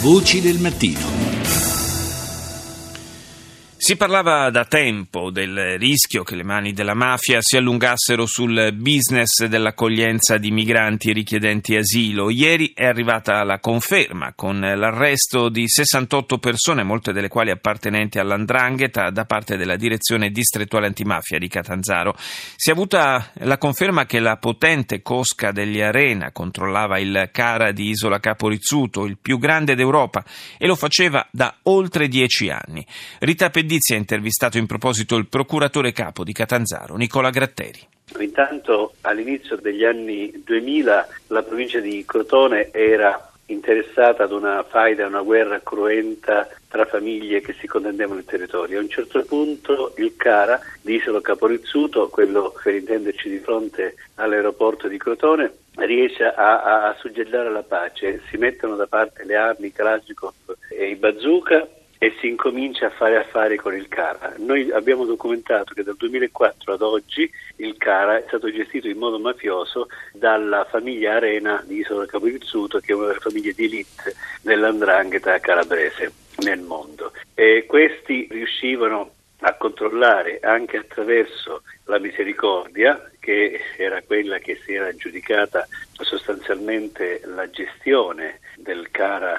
Voci del mattino. Si parlava da tempo del rischio che le mani della mafia si allungassero sul business dell'accoglienza di migranti richiedenti asilo. Ieri è arrivata la conferma con l'arresto di 68 persone, molte delle quali appartenenti all'Andrangheta, da parte della direzione distrettuale antimafia di Catanzaro. Si è avuta la conferma che la potente cosca degli Arena controllava il Cara di Isola Capo Rizzuto, il più grande d'Europa, e lo faceva da oltre dieci anni. Rita Pedizzi Giustizia ha intervistato in proposito il procuratore capo di Catanzaro, Nicola Gratteri. Intanto all'inizio degli anni 2000 la provincia di Crotone era interessata ad una faida, una guerra cruenta tra famiglie che si contendevano il territorio. A un certo punto il Cara di Isola Caporizzuto, quello per intenderci di fronte all'aeroporto di Crotone, riesce a, a suggellare la pace, si mettono da parte le armi, Kalashnikov e i bazooka e si incomincia a fare affari con il CARA. Noi abbiamo documentato che dal 2004 ad oggi il CARA è stato gestito in modo mafioso dalla famiglia Arena di Isola Caporizzuto, che è una delle famiglie di elite dell'andrangheta calabrese nel mondo. E questi riuscivano a controllare anche attraverso la misericordia, che era quella che si era aggiudicata sostanzialmente la gestione del CARA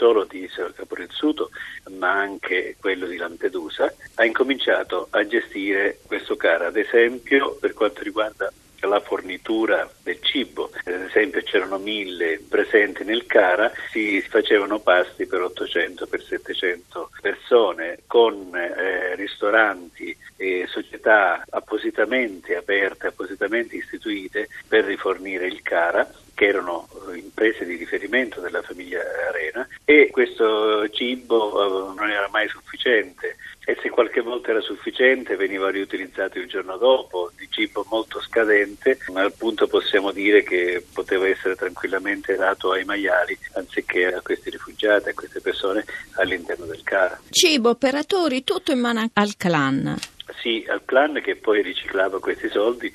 solo di Isola Caporizzuto ma anche quello di Lampedusa, ha incominciato a gestire questo CARA, ad esempio per quanto riguarda la fornitura del cibo. Ad esempio c'erano mille presenti nel Cara, si facevano pasti per 800, per 700 persone con eh, ristoranti e società appositamente aperte, appositamente istituite per rifornire il Cara che erano imprese di riferimento della famiglia Arena e questo cibo eh, non era mai sufficiente e se qualche volta era sufficiente veniva riutilizzato il giorno dopo, di cibo molto scadente, ma al punto possiamo dire che poteva essere tranquillamente dato ai maiali anziché a questi rifugiati, a queste persone all'interno del CARA. Cibo, operatori, tutto in mano al clan. Sì, al clan che poi riciclava questi soldi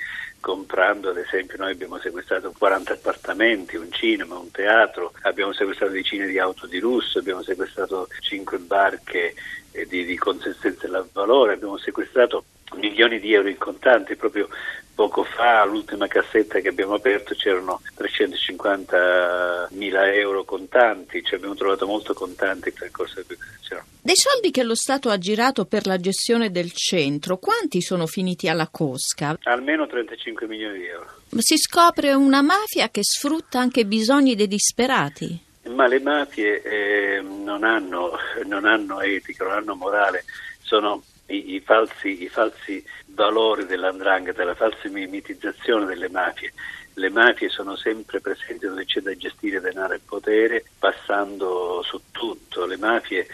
comprando ad esempio noi abbiamo sequestrato 40 appartamenti, un cinema, un teatro, abbiamo sequestrato decine di auto di lusso, abbiamo sequestrato 5 barche eh, di, di consistenza e valore, abbiamo sequestrato milioni di euro in contanti proprio Poco fa, all'ultima cassetta che abbiamo aperto, c'erano 350 mila euro contanti, ci abbiamo trovato molto contanti nel corso della perquisizione. Dei soldi che lo Stato ha girato per la gestione del centro, quanti sono finiti alla cosca? Almeno 35 milioni di euro. Si scopre una mafia che sfrutta anche i bisogni dei disperati. Ma le mafie eh, non, hanno, non hanno etica, non hanno morale, sono i, i, falsi, i falsi, valori dell'andrangheta, la falsa mimetizzazione delle mafie. Le mafie sono sempre presenti dove c'è da gestire denaro e potere, passando su tutto. Le mafie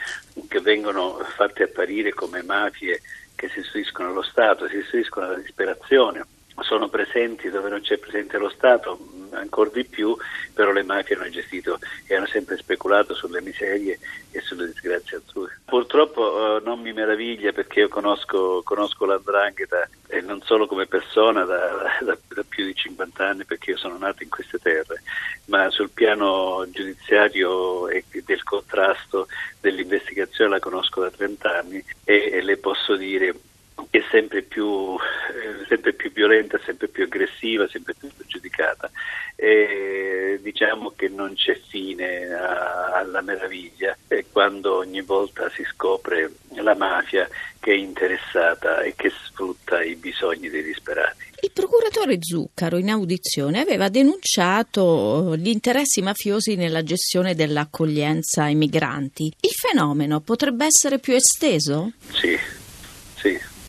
che vengono fatte apparire come mafie che si istituiscono allo Stato, si istituiscono alla disperazione, sono presenti dove non c'è presente lo Stato, ancora di più, però le mafie hanno gestito e hanno sempre speculato sulle miserie e sulle disgrazie altrui. Purtroppo eh, non mi meraviglia perché io conosco, conosco l'andrangheta e non solo come persona da, da, da, più di 50 anni perché io sono nato in queste terre, ma sul piano giudiziario e del contrasto dell'investigazione la conosco da 30 anni e, e le posso dire è sempre più, eh, sempre più violenta, sempre più aggressiva, sempre più pregiudicata. E diciamo che non c'è fine a, alla meraviglia e quando ogni volta si scopre la mafia che è interessata e che sfrutta i bisogni dei disperati. Il procuratore Zuccaro in audizione aveva denunciato gli interessi mafiosi nella gestione dell'accoglienza ai migranti. Il fenomeno potrebbe essere più esteso? Sì